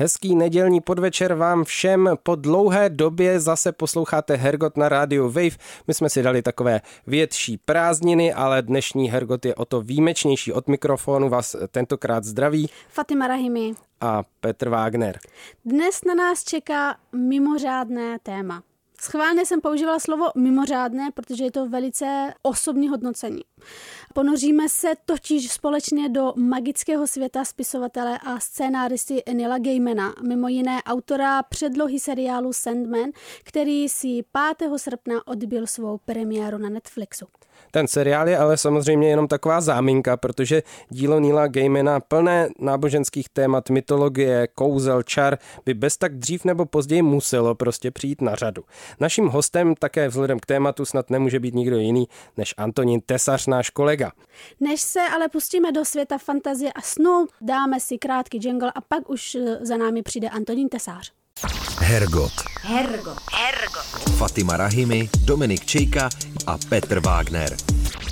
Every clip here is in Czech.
Hezký nedělní podvečer vám všem. Po dlouhé době zase posloucháte Hergot na rádiu Wave. My jsme si dali takové větší prázdniny, ale dnešní Hergot je o to výjimečnější. Od mikrofonu vás tentokrát zdraví Fatima Rahimi a Petr Wagner. Dnes na nás čeká mimořádné téma. Schválně jsem používala slovo mimořádné, protože je to velice osobní hodnocení. Ponoříme se totiž společně do magického světa spisovatele a scénáristy Nila Gaimana, mimo jiné autora předlohy seriálu Sandman, který si 5. srpna odbil svou premiéru na Netflixu. Ten seriál je ale samozřejmě jenom taková záminka, protože dílo Nila Gaimana plné náboženských témat, mytologie, kouzel, čar by bez tak dřív nebo později muselo prostě přijít na řadu. Naším hostem také vzhledem k tématu snad nemůže být nikdo jiný než Antonín Tesař, náš kolega. Než se ale pustíme do světa fantazie a snu, dáme si krátký jingle a pak už za námi přijde Antonín Tesář. Hergot. Hergot. Hergot. Fatima Rahimi, Dominik Čejka a Petr Wagner.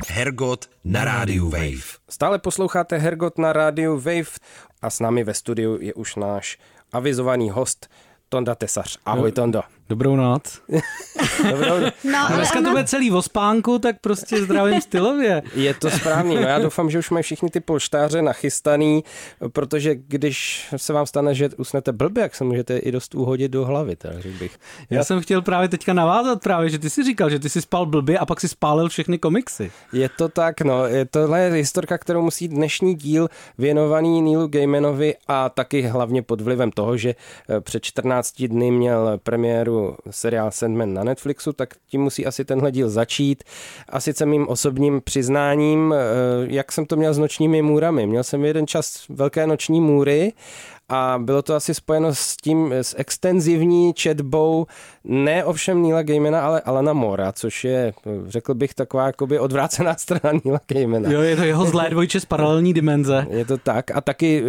Hergot na rádiu Wave. Stále posloucháte Hergot na rádiu Wave a s námi ve studiu je už náš avizovaný host Tonda Tesař. Ahoj Tondo. Dobrou noc. Dobrou... No, A dneska to bude celý o spánku, tak prostě zdravím stylově. Je to správný. No já doufám, že už mají všichni ty polštáře nachystaný, protože když se vám stane, že usnete blbě, jak se můžete i dost uhodit do hlavy, tak řekl bych. Já jsem chtěl právě teďka navázat právě, že ty si říkal, že ty si spal blbě a pak si spálil všechny komiksy. Je to tak, no. Je tohle je historka, kterou musí dnešní díl věnovaný Neelu Gaimanovi a taky hlavně pod vlivem toho, že eh, před 14 dny měl premiéru seriál Sandman na Netflixu, tak tím musí asi tenhle díl začít. A sice mým osobním přiznáním, eh, jak jsem to měl s nočními můrami. Měl jsem jeden čas velké noční můry a bylo to asi spojeno s tím, s extenzivní četbou, ne ovšem Nila Gaimana, ale Alana Mora, což je, řekl bych, taková jakoby odvrácená strana Nila Gaimana. Jo, je to jeho zlé dvojče z paralelní dimenze. Je to tak. A taky uh,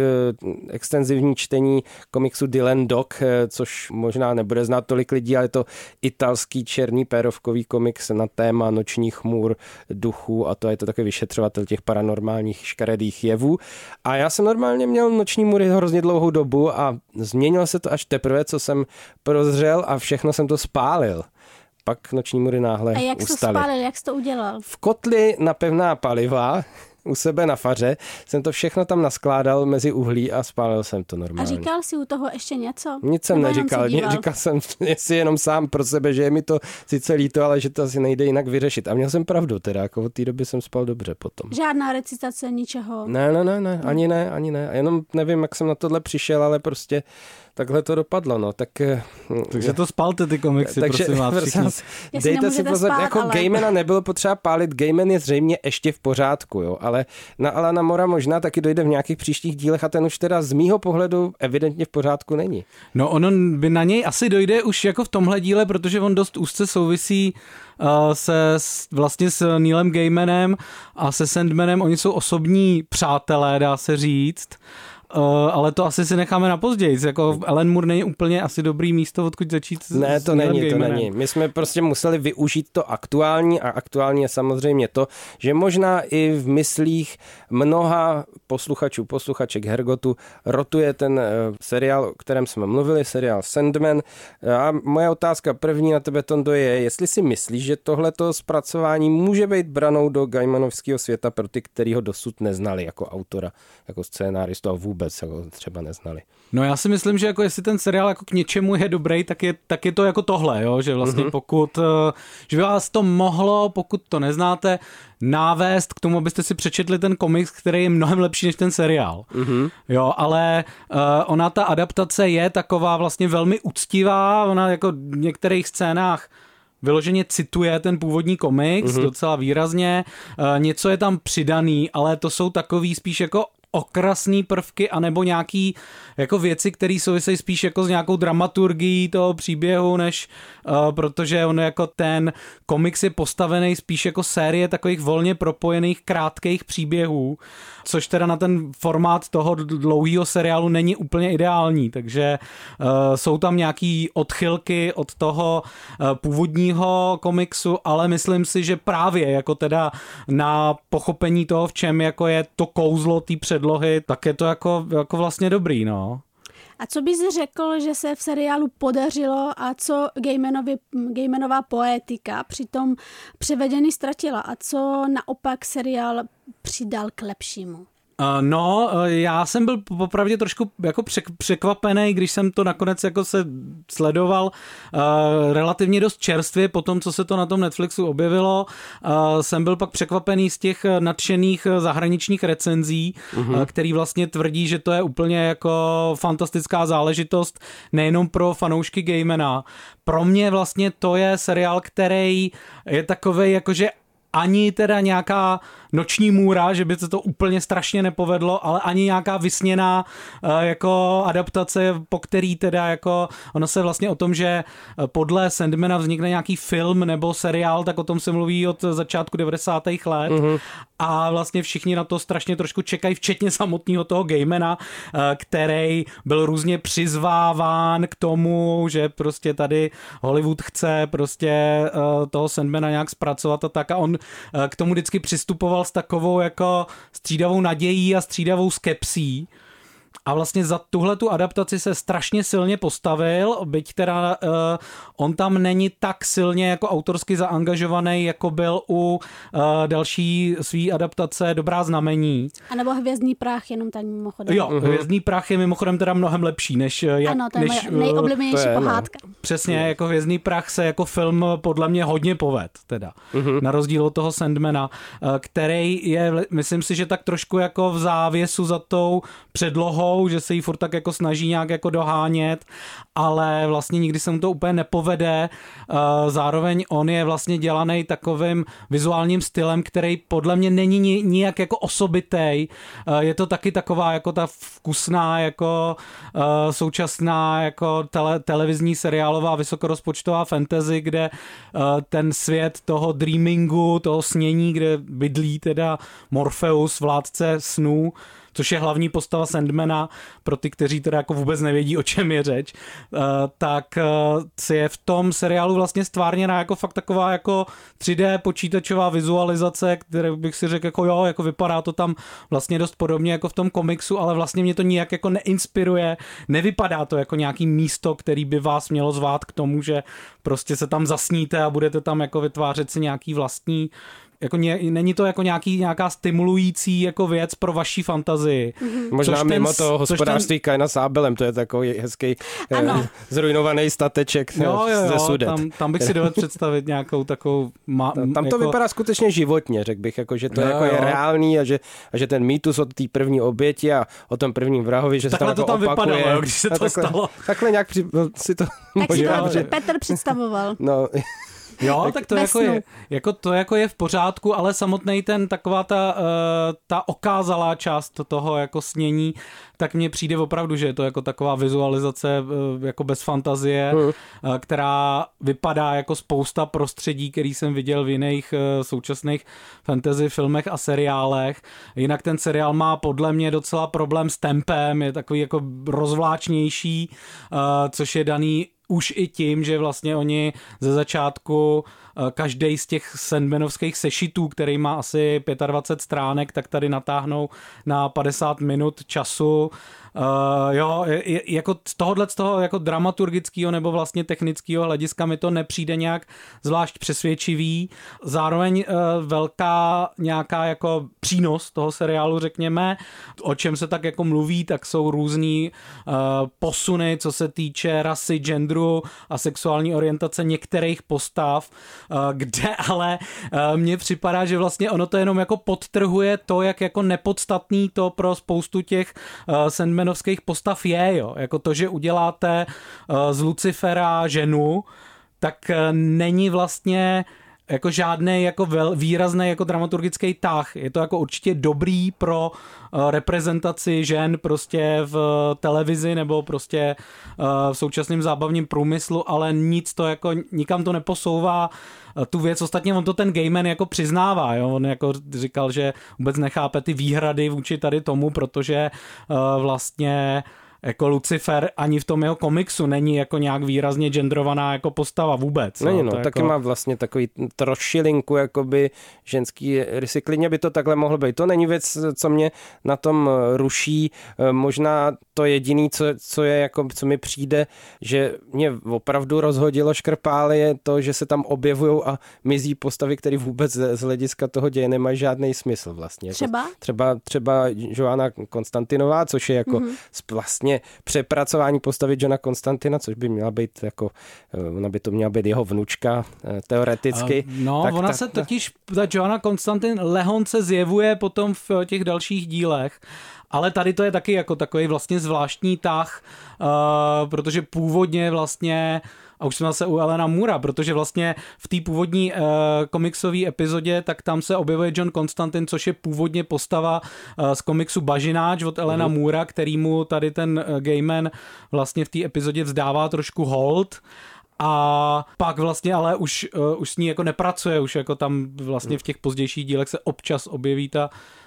extenzivní čtení komiksu Dylan Dog, uh, což možná nebude znát tolik lidí, ale je to italský černý pérovkový komiks na téma nočních můr, duchů a to je to takový vyšetřovatel těch paranormálních škaredých jevů. A já jsem normálně měl noční můry hrozně dlouhou dobu a změnilo se to až teprve, co jsem prozřel a všechno jsem to spálil. Pak noční můry náhle A jak jsi to spálil, jak jsi to udělal? V kotli na pevná paliva u sebe na faře jsem to všechno tam naskládal mezi uhlí a spálil jsem to A normálně. říkal si u toho ještě něco? Nic jsem Nebo neříkal, říkal jsem si jenom sám pro sebe, že je mi to sice líto, ale že to asi nejde jinak vyřešit. A měl jsem pravdu teda, jako od té doby jsem spal dobře potom. Žádná recitace, ničeho. Ne, ne, ne, ne, ani ne, ani ne. Jenom nevím, jak jsem na tohle přišel, ale prostě takhle to dopadlo, no. Tak, eh, Takže to spalte ty komiksy, prosím vás prosím všichni. vás, Jestli dejte si pozor, spát, jako ale- Gaimana nebylo potřeba pálit, Gaiman je zřejmě ještě v pořádku, jo, ale na Alana Mora možná taky dojde v nějakých příštích dílech a ten už teda z mýho pohledu evidentně v pořádku není. No ono by na něj asi dojde už jako v tomhle díle, protože on dost úzce souvisí uh, se s, vlastně s Neilem Gaimanem a se Sandmanem. Oni jsou osobní přátelé, dá se říct. Uh, ale to asi si necháme na později. Jako Ellen Moore není úplně asi dobrý místo, odkud začít s- Ne, to není, to není. My jsme prostě museli využít to aktuální a aktuální je samozřejmě to, že možná i v myslích mnoha posluchačů, posluchaček Hergotu rotuje ten eh, seriál, o kterém jsme mluvili, seriál Sandman. A moje otázka první na tebe, Tondo, je, jestli si myslíš, že tohleto zpracování může být branou do Gaimanovského světa pro ty, který ho dosud neznali jako autora, jako scénáristu a vůbec jako třeba neznali. No já si myslím, že jako jestli ten seriál jako k něčemu je dobrý, tak je, tak je to jako tohle, jo? že vlastně mm-hmm. pokud, eh, že by vás to mohlo, pokud to neznáte, návést k tomu, abyste si přečetli ten komiks, který je mnohem lepší než ten seriál. Mm-hmm. Jo, ale uh, ona ta adaptace je taková vlastně velmi úctivá, ona jako v některých scénách vyloženě cituje ten původní komiks mm-hmm. docela výrazně, uh, něco je tam přidaný, ale to jsou takový spíš jako okrasný prvky anebo nějaký jako věci, které souvisejí spíš jako s nějakou dramaturgií toho příběhu, než uh, protože on jako ten komiks je postavený spíš jako série takových volně propojených krátkých příběhů, což teda na ten formát toho dlouhého seriálu není úplně ideální, takže uh, jsou tam nějaký odchylky od toho uh, původního komiksu, ale myslím si, že právě jako teda na pochopení toho, v čem jako je to kouzlo té předlohy, tak je to jako, jako vlastně dobrý, no. A co bys řekl, že se v seriálu podařilo a co Gaimanovi, Gaimanová poetika přitom převedený ztratila a co naopak seriál přidal k lepšímu? No, já jsem byl popravdě trošku jako překvapený, když jsem to nakonec jako se sledoval uh, relativně dost čerstvě po tom, co se to na tom Netflixu objevilo. Uh, jsem byl pak překvapený z těch nadšených zahraničních recenzí, uh-huh. uh, který vlastně tvrdí, že to je úplně jako fantastická záležitost nejenom pro fanoušky Gamena. Pro mě vlastně to je seriál, který je takový jakože ani teda nějaká noční můra, že by se to úplně strašně nepovedlo, ale ani nějaká vysněná eh, jako adaptace, po který teda jako, ono se vlastně o tom, že eh, podle Sandmana vznikne nějaký film nebo seriál, tak o tom se mluví od začátku 90. let mm-hmm. a vlastně všichni na to strašně trošku čekají, včetně samotného toho Gamena, eh, který byl různě přizváván k tomu, že prostě tady Hollywood chce prostě toho Sandmana nějak zpracovat a tak a on k tomu vždycky přistupoval s takovou jako střídavou nadějí a střídavou skepsí a vlastně za tuhle tu adaptaci se strašně silně postavil, byť teda uh, on tam není tak silně jako autorsky zaangažovaný, jako byl u uh, další svý adaptace Dobrá znamení. A nebo Hvězdný prach, jenom tak mimochodem. Jo, uh-huh. Hvězdný prach je mimochodem teda mnohem lepší, než... Jak, ano, to je než, nejoblíbenější je, pohádka. No. Přesně, jako Hvězdný prach se jako film podle mě hodně poved, teda. Uh-huh. Na rozdíl od toho Sandmana, který je, myslím si, že tak trošku jako v závěsu za tou předlohou, že se jí furt tak jako snaží nějak jako dohánět, ale vlastně nikdy se mu to úplně nepovede. Eh, zároveň on je vlastně dělaný takovým vizuálním stylem, který podle mě není nijak jako osobitej. Eh, je to taky taková jako ta vkusná jako eh, současná jako tele, televizní seriálová vysokorozpočtová fantasy, kde ten svět toho dreamingu, toho snění, kde bydlí teda Morpheus, vládce snů, což je hlavní postava Sandmana, pro ty, kteří teda jako vůbec nevědí, o čem je řeč, eh, tak eh, si je v tom seriálu vlastně stvárněná jako fakt taková jako 3D počítačová vizualizace, které bych si řekl jako jo, jako vypadá to tam vlastně dost podobně jako v tom komiksu, ale vlastně mě to nijak jako neinspiruje, nevypadá to jako nějaký místo, který by vás mělo zvát k tomu, že prostě se tam zasníte a budete tam jako vytvářet si nějaký vlastní jako ně, není to jako nějaký, nějaká stimulující jako věc pro vaší fantazii. Mm-hmm. Možná což mimo ten, to hospodářství ten... Kajna s Abelem, to je takový hezký eh, zrujnovaný stateček jo, jo, jo, ze sudet. Tam, tam bych si dovedl představit nějakou takovou... Ma, tam, tam to jako... vypadá skutečně životně, řekl bych, jako, že to jo, jako je reálný a že, a že ten mýtus od té první oběti a o tom prvním vrahovi, že takhle se tam, to tam jako opakuje. vypadalo, když se to takhle, stalo. Takhle nějak při, si to... Tak si to Petr představoval. No, Jo, tak to jako je, jako to jako je v pořádku, ale samotný ten taková ta, uh, ta okázalá část toho jako snění, tak mně přijde opravdu, že je to jako taková vizualizace uh, jako bez fantazie, uh, která vypadá jako spousta prostředí, který jsem viděl v jiných uh, současných fantasy filmech a seriálech. Jinak ten seriál má podle mě docela problém s tempem, je takový jako rozvláčnější, uh, což je daný už i tím, že vlastně oni ze začátku každý z těch Sandmanovských sešitů, který má asi 25 stránek, tak tady natáhnou na 50 minut času Uh, jo, jako z tohohle z toho jako dramaturgického nebo vlastně technického hlediska mi to nepřijde nějak zvlášť přesvědčivý. Zároveň uh, velká nějaká jako přínos toho seriálu, řekněme, o čem se tak jako mluví, tak jsou různý uh, posuny, co se týče rasy, genderu a sexuální orientace některých postav, kde ale uh, mně připadá, že vlastně ono to jenom jako podtrhuje to, jak jako nepodstatný to pro spoustu těch uh, Sandmanovských postav je, jo. Jako to, že uděláte z Lucifera ženu, tak není vlastně jako žádný jako vel, výrazný jako dramaturgický tah. Je to jako určitě dobrý pro uh, reprezentaci žen prostě v televizi nebo prostě uh, v současném zábavním průmyslu, ale nic to jako nikam to neposouvá tu věc. Ostatně on to ten Gayman jako přiznává, jo? on jako říkal, že vůbec nechápe ty výhrady vůči tady tomu, protože uh, vlastně jako Lucifer ani v tom jeho komiksu není jako nějak výrazně genderovaná jako postava vůbec. Není, no, to taky jako... má vlastně takový trošilinku, jakoby ženský rysy, klidně by to takhle mohlo být. To není věc, co mě na tom ruší, možná to jediný, co, co je jako, co mi přijde, že mě opravdu rozhodilo škrpály je to, že se tam objevují a mizí postavy, které vůbec z hlediska toho děje nemají žádný smysl vlastně. Třeba? Jako, třeba, třeba Joana Konstantinová, což je jako mm-hmm. vlastně přepracování postavy Johna Konstantina, což by měla být jako, eh, ona by to měla být jeho vnučka eh, teoreticky. Uh, no, tak ona ta, se totiž, ta Johna Konstantin lehonce zjevuje potom v těch dalších dílech. Ale tady to je taky jako takový vlastně zvláštní tah, uh, protože původně vlastně a už jsme zase u Elena Mura, protože vlastně v té původní uh, komiksové epizodě, tak tam se objevuje John Constantine, což je původně postava uh, z komiksu Bažináč od Elena mm. Mura, který mu tady ten uh, Gayman vlastně v té epizodě vzdává trošku hold a pak vlastně ale už, uh, už s ní jako nepracuje, už jako tam vlastně v těch pozdějších dílech se občas objeví ta objeví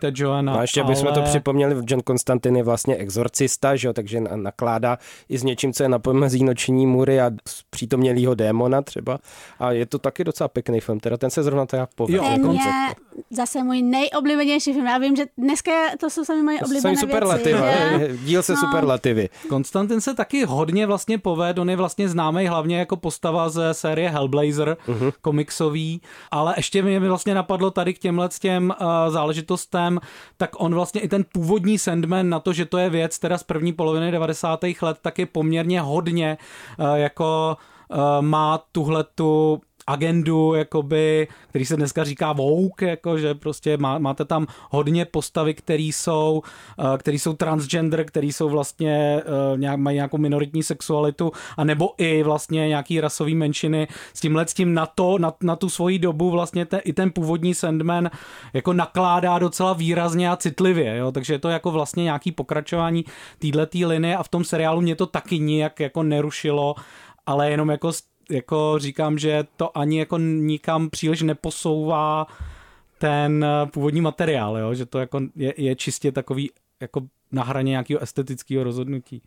ta Joanna. No a ještě ale... bychom to připomněli, John Constantine je vlastně exorcista, že jo, takže nakládá i s něčím, co je na pomezí noční můry a přítomnělýho démona třeba. A je to taky docela pěkný film, teda ten se zrovna teda povedl. Ten je zase můj nejoblíbenější film. Já vím, že dneska to jsou sami moje oblíbené superlativy, věci. Díl se no. superlativy. Konstantin se taky hodně vlastně poved, on je vlastně známý hlavně jako postava ze série Hellblazer, uh-huh. komiksový, ale ještě mi vlastně napadlo tady k těmhle těm uh, záležitostem záležitostem, tak on vlastně i ten původní Sandman na to, že to je věc teda z první poloviny 90. let, tak je poměrně hodně uh, jako uh, má tuhle tu agendu, jakoby, který se dneska říká woke, jako, že prostě má, máte tam hodně postavy, které jsou, uh, který jsou transgender, který jsou vlastně, uh, nějak, mají nějakou minoritní sexualitu, a nebo i vlastně nějaký rasový menšiny s tímhle s tím na to, na, na tu svoji dobu vlastně te, i ten původní Sandman jako nakládá docela výrazně a citlivě, jo? takže je to jako vlastně nějaký pokračování této linie a v tom seriálu mě to taky nijak jako nerušilo, ale jenom jako jako říkám, že to ani jako nikam příliš neposouvá ten eh, původní materiál, jo? že to jako je, je čistě takový jako na hraně nějakého estetického rozhodnutí.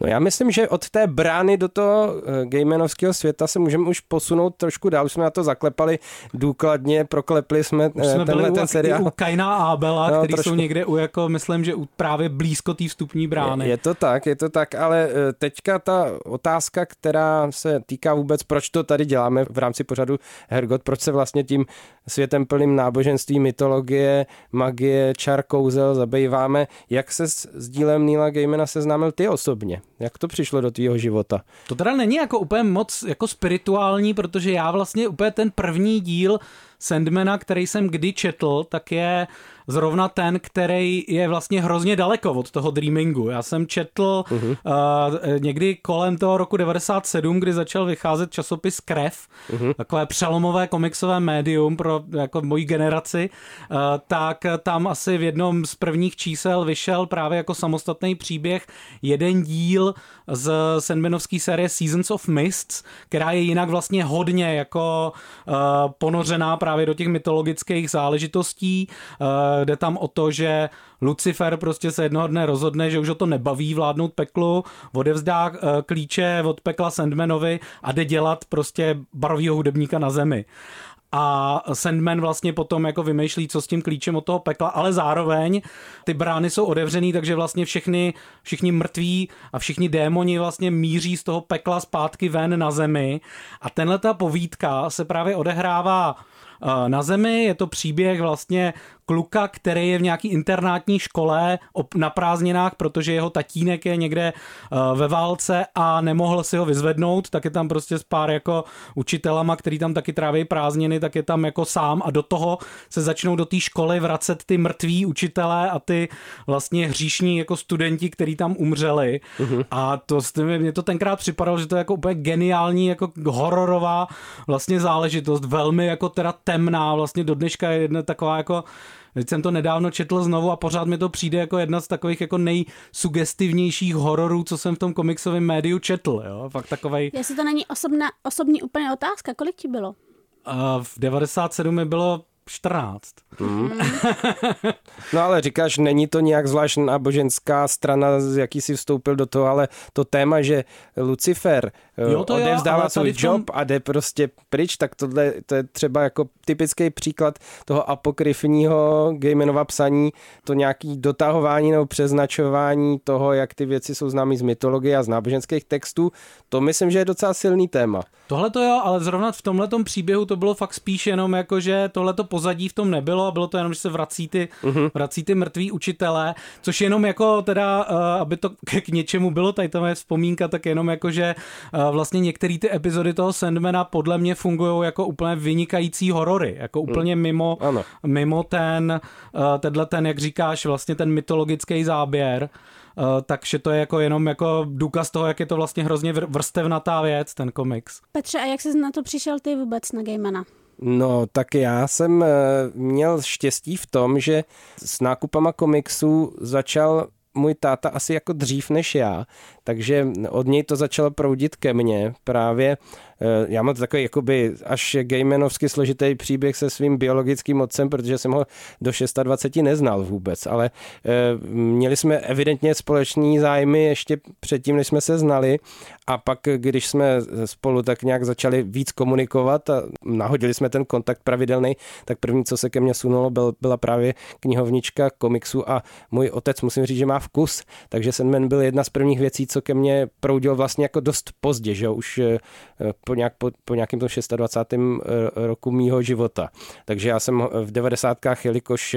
No já myslím, že od té brány do toho eh, gaymanovského světa se můžeme už posunout trošku dál. Už jsme na to zaklepali důkladně, proklepli jsme, už jsme tenhle ten seriál. u Kaina a Abela, no, který trošku... jsou někde u, jako myslím, že u právě blízko té vstupní brány. Je, je to tak, je to tak, ale eh, teďka ta otázka, která se týká vůbec, proč to tady děláme v rámci pořadu Hergot, proč se vlastně tím světem plným náboženství, mytologie, magie, čar, kouzel zabýváme, jak se s, dílem Neila Gaimana seznámil ty osobně? Jak to přišlo do tvýho života? To teda není jako úplně moc jako spirituální, protože já vlastně úplně ten první díl Sandmana, který jsem kdy četl, tak je zrovna ten, který je vlastně hrozně daleko od toho dreamingu. Já jsem četl uh-huh. uh, někdy kolem toho roku 97, kdy začal vycházet časopis Krev, uh-huh. takové přelomové komiksové médium pro jako moji generaci, uh, tak tam asi v jednom z prvních čísel vyšel právě jako samostatný příběh jeden díl z Sandmanovské série Seasons of Mists, která je jinak vlastně hodně jako uh, ponořená právě do těch mytologických záležitostí. Uh, jde tam o to, že Lucifer prostě se jednoho dne rozhodne, že už ho to nebaví vládnout peklu, odevzdá uh, klíče od pekla Sandmanovi a jde dělat prostě barovýho hudebníka na zemi a Sandman vlastně potom jako vymýšlí, co s tím klíčem od toho pekla, ale zároveň ty brány jsou otevřený, takže vlastně všechny, všichni mrtví a všichni démoni vlastně míří z toho pekla zpátky ven na zemi a tenhle ta povídka se právě odehrává eh, na zemi. Je to příběh vlastně kluka, který je v nějaký internátní škole na prázdninách, protože jeho tatínek je někde eh, ve válce a nemohl si ho vyzvednout, tak je tam prostě s pár jako učitelama, který tam taky tráví prázdniny, tak je tam jako sám a do toho se začnou do té školy vracet ty mrtví učitelé a ty vlastně hříšní jako studenti, kteří tam umřeli. Uh-huh. A to mě to tenkrát připadalo, že to je jako úplně geniální jako hororová vlastně záležitost, velmi jako teda temná, vlastně do dneška je jedna taková jako Teď jsem to nedávno četl znovu a pořád mi to přijde jako jedna z takových jako nejsugestivnějších hororů, co jsem v tom komiksovém médiu četl. Jo? Fakt takovej... Jestli to není osobna, osobní úplně otázka, kolik ti bylo? Uh, v 97 mi bylo 14. Mm. no ale říkáš, není to nějak zvlášť náboženská strana, z jaký si vstoupil do toho, ale to téma, že Lucifer eh, jo, to odevzdává jo, svůj tom... job a jde prostě pryč, tak tohle to je třeba jako typický příklad toho apokryfního Gaimanova psaní, to nějaký dotahování nebo přeznačování toho, jak ty věci jsou známy z mytologie a z náboženských textů, to myslím, že je docela silný téma. Tohle to jo, ale zrovna v tomhle příběhu to bylo fakt spíš jenom jako, že tohle pozadí v tom nebylo a bylo to jenom, že se vrací ty, uh-huh. vrací ty mrtví učitelé, což jenom jako teda, uh, aby to k něčemu bylo, tady to je vzpomínka, tak jenom jako, že uh, vlastně některé ty epizody toho Sandmana podle mě fungují jako úplně vynikající horory, jako mhm. úplně mimo, ano. mimo ten, uh, tenhle ten, jak říkáš, vlastně ten mytologický záběr. Uh, takže to je jako jenom jako důkaz toho, jak je to vlastně hrozně vrstevnatá věc, ten komiks. Petře, a jak jsi na to přišel ty vůbec na Gaimana? No, tak já jsem eh, měl štěstí v tom, že s nákupama komiksů začal můj táta asi jako dřív než já, takže od něj to začalo proudit ke mně právě já mám takový jakoby až gejmenovsky složitý příběh se svým biologickým otcem, protože jsem ho do 26 neznal vůbec, ale eh, měli jsme evidentně společný zájmy ještě předtím, než jsme se znali. A pak, když jsme spolu tak nějak začali víc komunikovat a nahodili jsme ten kontakt pravidelný, tak první, co se ke mně sunulo, byl, byla právě knihovnička komiksu a můj otec, musím říct, že má vkus, takže Sandman byl jedna z prvních věcí, co ke mně proudilo vlastně jako dost pozdě, že už eh, po, nějak, po, po nějakém tom 26. Eh, roku mýho života. Takže já jsem v 90. jelikož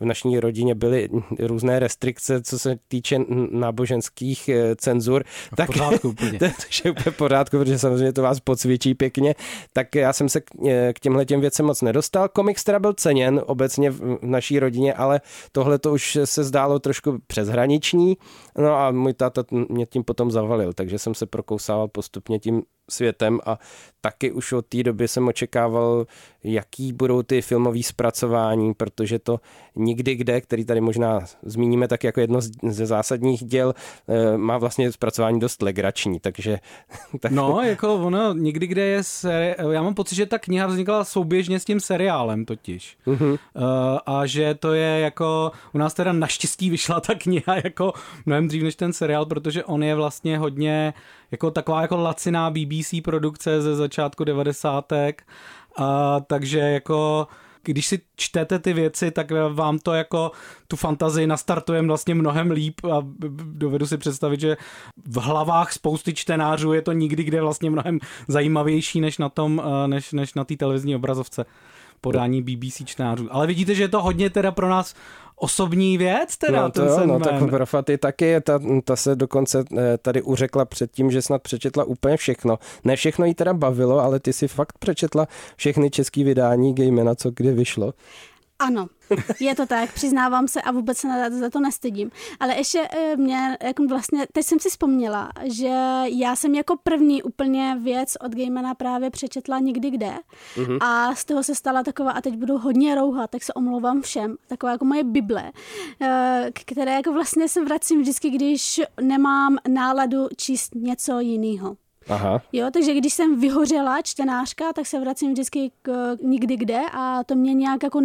v naší rodině byly různé restrikce, co se týče náboženských eh, cenzur, v tak pořádku, úplně. to, je úplně v pořádku, protože samozřejmě to vás podsvědčí pěkně, tak já jsem se k, eh, k těmhle těm věcem moc nedostal. Komiks teda byl ceněn obecně v naší rodině, ale tohle to už se zdálo trošku přeshraniční, no a můj táta mě tím potom zavalil, takže jsem se prokousával postupně tím světem a taky už od té doby jsem očekával, jaký budou ty filmové zpracování, protože to nikdy kde, který tady možná zmíníme tak jako jedno ze zásadních děl, eh, má vlastně zpracování dost legrační, takže... Tak... No, jako ono, nikdy kde je seri... já mám pocit, že ta kniha vznikla souběžně s tím seriálem totiž. Uh-huh. A že to je jako, u nás teda naštěstí vyšla ta kniha jako mnohem dřív než ten seriál, protože on je vlastně hodně jako taková jako laciná BBC produkce ze začátku devadesátek. A takže jako když si čtete ty věci, tak vám to jako tu fantazii nastartuje vlastně mnohem líp a dovedu si představit, že v hlavách spousty čtenářů je to nikdy kde vlastně mnohem zajímavější než na tom, než, než na té televizní obrazovce podání BBC čtenářů. Ale vidíte, že je to hodně teda pro nás osobní věc teda, no, to ten jo, no tak pro Faty taky, ta, ta se dokonce eh, tady uřekla předtím, že snad přečetla úplně všechno. Ne všechno jí teda bavilo, ale ty si fakt přečetla všechny český vydání Gamena, co kdy vyšlo. Ano, je to tak, přiznávám se a vůbec se za to nestydím. Ale ještě eh, mě, jako vlastně, teď jsem si vzpomněla, že já jsem jako první úplně věc od Gamena právě přečetla nikdy kde mm-hmm. a z toho se stala taková, a teď budu hodně rouhat, tak se omlouvám všem, taková jako moje Bible, eh, které jako vlastně se vracím vždycky, když nemám náladu číst něco jiného. Aha. Jo, takže když jsem vyhořela čtenářka, tak se vracím vždycky k nikdy kde a to mě nějak jako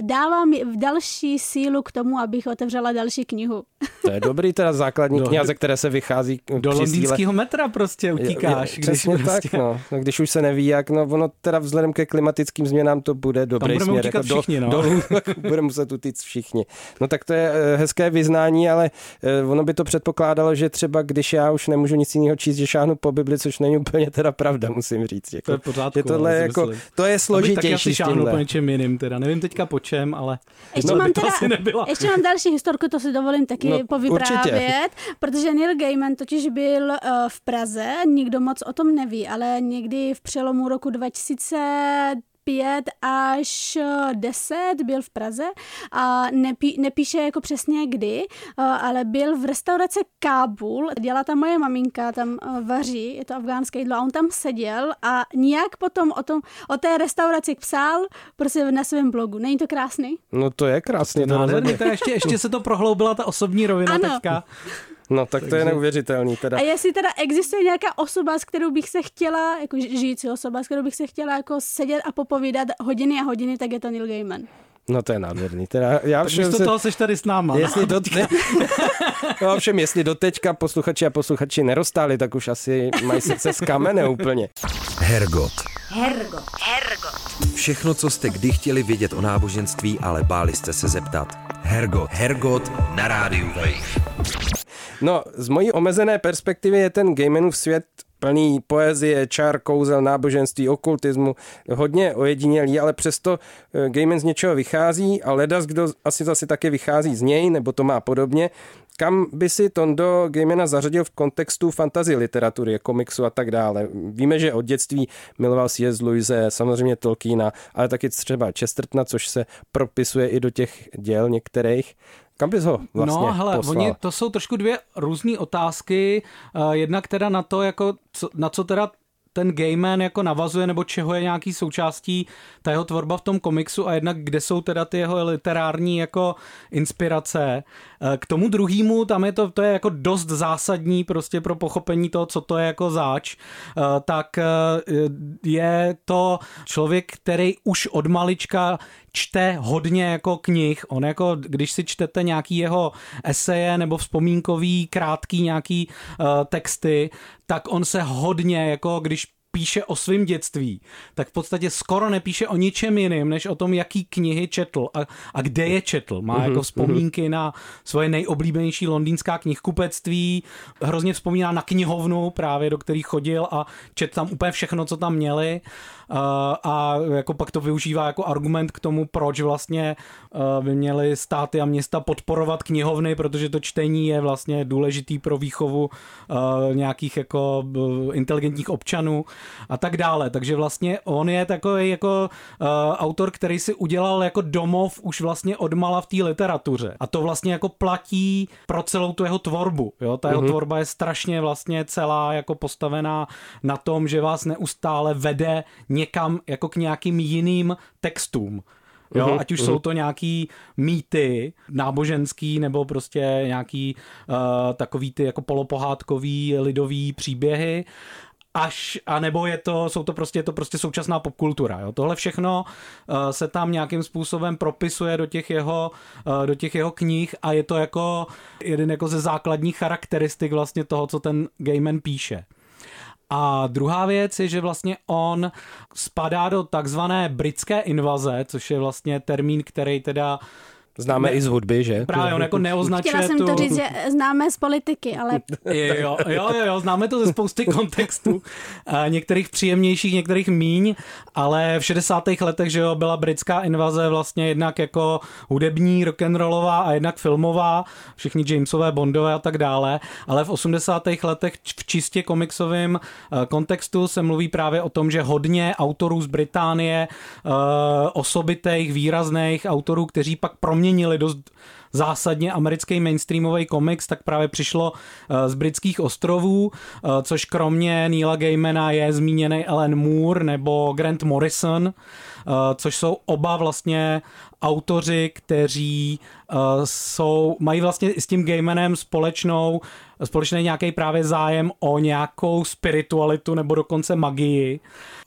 dává mi další sílu k tomu, abych otevřela další knihu. To je dobrý teda základní kniha, ze které se vychází Do londýnského metra prostě utíkáš. Je, je, když, prostě... tak, no. no. Když už se neví jak, no ono teda vzhledem ke klimatickým změnám to bude dobrý Tam směr. Jako všichni, do, no. dolů budeme muset utíct všichni. No tak to je eh, hezké vyznání, ale eh, ono by to předpokládalo, že třeba když já už nemůžu nic jiného číst, že šáhnu po Bibli, což není úplně teda pravda, musím říct. Jako, to je pořádku, že tohle no, jako, to je složitější. Tak já po něčem jiným, teda nevím teďka po čem, ale ještě no, mám to teda, asi nebyla. Ještě mám další historku, to si dovolím taky no, povyprávět, určitě. protože Neil Gaiman totiž byl uh, v Praze, nikdo moc o tom neví, ale někdy v přelomu roku 2000 pět až eh, deset byl v Praze a nepí, nepíše jako přesně kdy, eh, ale byl v restauraci Kábul, dělá tam moje maminka, tam eh, vaří, je to afgánské jídlo a on tam seděl a nějak potom o, tom, o té restauraci psal prostě na svém blogu. Není to krásný? No to je krásný. To, to ještě, ještě se to prohloubila ta osobní rovina ano. teďka. No tak Takže... to je neuvěřitelný teda. A jestli teda existuje nějaká osoba, s kterou bych se chtěla, jako žijící osoba, s kterou bych se chtěla jako sedět a popovídat hodiny a hodiny, tak je to Neil Gaiman. No to je nádherný. Teda já tak místo se... toho seš tady s náma. Jestli do... ne... no, všem, jestli doteďka posluchači a posluchači nerostáli, tak už asi mají srdce z kamene úplně. Hergot. Hergot. Hergot. Všechno, co jste kdy chtěli vědět o náboženství, ale báli jste se zeptat. Hergot. Hergot na rádiu Wave. No, z mojí omezené perspektivy je ten Gaimanův svět plný poezie, čar, kouzel, náboženství, okultismu, hodně ojedinělý, ale přesto eh, Gaiman z něčeho vychází a ledas, kdo asi zase také vychází z něj, nebo to má podobně. Kam by si Tondo Gaimana zařadil v kontextu fantasy literatury, komiksu a tak dále? Víme, že od dětství miloval C.S. Lewise, samozřejmě Tolkiena, ale taky třeba Chestertona, což se propisuje i do těch děl některých. Kam bys ho vlastně No, hele, poslal? oni, to jsou trošku dvě různé otázky. Uh, jednak teda na to, jako, co, na co teda ten Gayman jako navazuje, nebo čeho je nějaký součástí ta jeho tvorba v tom komiksu a jednak kde jsou teda ty jeho literární jako inspirace. Eh, k tomu druhému, tam je to, to je jako dost zásadní prostě pro pochopení toho, co to je jako záč, eh, tak je to člověk, který už od malička čte hodně jako knih. On jako, když si čtete nějaký jeho eseje nebo vzpomínkový, krátký nějaký uh, texty, tak on se hodně, jako když píše o svém dětství, tak v podstatě skoro nepíše o ničem jiným, než o tom, jaký knihy četl a, a kde je četl. Má mm-hmm. jako vzpomínky mm-hmm. na svoje nejoblíbenější londýnská knihkupectví, hrozně vzpomíná na knihovnu právě, do kterých chodil a čet tam úplně všechno, co tam měli a jako pak to využívá jako argument k tomu, proč vlastně by měly státy a města podporovat knihovny, protože to čtení je vlastně důležitý pro výchovu nějakých jako inteligentních občanů a tak dále. Takže vlastně on je takový jako autor, který si udělal jako domov už vlastně odmala v té literatuře. A to vlastně jako platí pro celou tu jeho tvorbu. Jo? Ta jeho mm-hmm. tvorba je strašně vlastně celá jako postavená na tom, že vás neustále vede někam jako k nějakým jiným textům. Jo, uh-huh, ať už uh-huh. jsou to nějaký mýty náboženský nebo prostě nějaký uh, takový ty jako polopohádkový lidový příběhy až, a nebo je to, jsou to prostě, je to prostě současná popkultura. Jo? Tohle všechno uh, se tam nějakým způsobem propisuje do těch, jeho, uh, do těch jeho knih a je to jako jeden jako ze základních charakteristik vlastně toho, co ten Gaiman píše. A druhá věc je, že vlastně on spadá do takzvané britské invaze, což je vlastně termín, který teda Známe ne, i z hudby, že? Právě, on jako neoznačuje Chtěla jsem tu... to říct, že známe z politiky, ale... jo, jo, jo, jo, známe to ze spousty kontextů. některých příjemnějších, některých míň, ale v 60. letech, že jo, byla britská invaze vlastně jednak jako hudební, rock'n'rollová a jednak filmová, všichni Jamesové, Bondové a tak dále, ale v 80. letech v čistě komiksovém eh, kontextu se mluví právě o tom, že hodně autorů z Británie, eh, osobitých, výrazných autorů, kteří pak proměnili dost zásadně americký mainstreamový komiks, tak právě přišlo z britských ostrovů, což kromě Neila Gaimana je zmíněný Alan Moore nebo Grant Morrison, což jsou oba vlastně autoři, kteří jsou, mají vlastně s tím Gaimanem společnou společný nějaký právě zájem o nějakou spiritualitu nebo dokonce magii.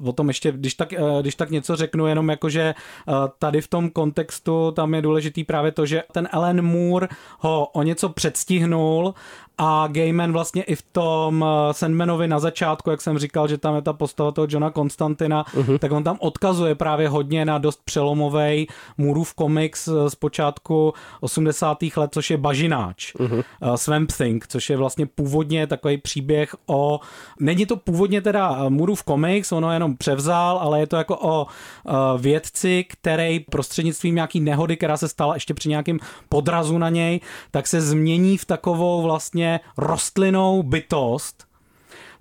O tom ještě, když tak, eh, když tak něco řeknu, jenom jako, že eh, tady v tom kontextu tam je důležitý právě to, že ten Ellen Moore ho o něco předstihnul a Gaiman vlastně i v tom eh, Sandmanovi na začátku, jak jsem říkal, že tam je ta postava toho Johna Konstantina, uh-huh. tak on tam odkazuje právě hodně na dost přelomovej Moorův komiks z počátku 80. let, což je Bažináč, uh-huh. Swamp Thing, což je vlastně původně takový příběh o... Není to původně teda Murův komiks, ono jenom převzal, ale je to jako o vědci, který prostřednictvím nějaký nehody, která se stala ještě při nějakém podrazu na něj, tak se změní v takovou vlastně rostlinou bytost,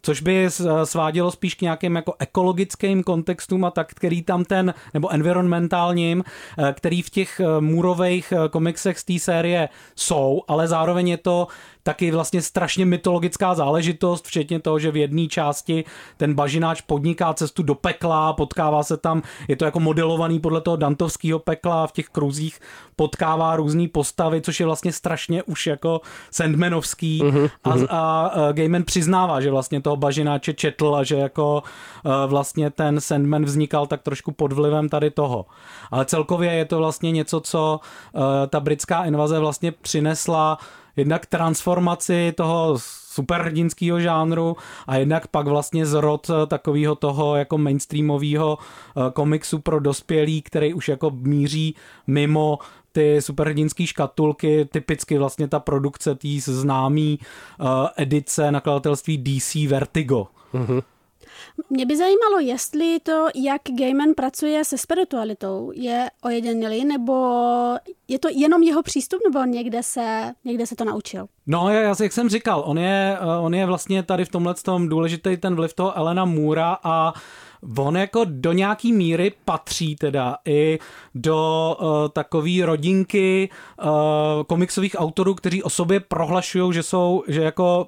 což by svádělo spíš k nějakým jako ekologickým kontextům a tak, který tam ten, nebo environmentálním, eh, který v těch eh, můrových eh, komiksech z té série jsou, ale zároveň je to taky vlastně strašně mytologická záležitost, včetně toho, že v jedné části ten bažináč podniká cestu do pekla, potkává se tam, je to jako modelovaný podle toho dantovského pekla, v těch kruzích potkává různé postavy, což je vlastně strašně už jako Sandmanovský uh-huh, a, uh-huh. a, a Gaiman přiznává, že vlastně toho bažináče četl a že jako uh, vlastně ten Sandman vznikal tak trošku pod vlivem tady toho. Ale celkově je to vlastně něco, co uh, ta britská invaze vlastně přinesla jednak transformaci toho superhrdinského žánru a jednak pak vlastně zrod takového toho jako mainstreamového eh, komiksu pro dospělí, který už jako míří mimo ty superhrdinské škatulky, typicky vlastně ta produkce té známý uh, edice nakladatelství DC Vertigo. Mm-hmm. Mě by zajímalo, jestli to, jak Gaiman pracuje se spiritualitou, je ojedinělý, nebo je to jenom jeho přístup, nebo někde se, někde se to naučil? No, já, jak jsem říkal, on je, eh, on je vlastně tady v tomhle tom důležitý ten vliv toho Elena Můra a On jako do nějaký míry patří teda i do uh, takové rodinky uh, komiksových autorů, kteří o sobě prohlašují, že jsou, že jako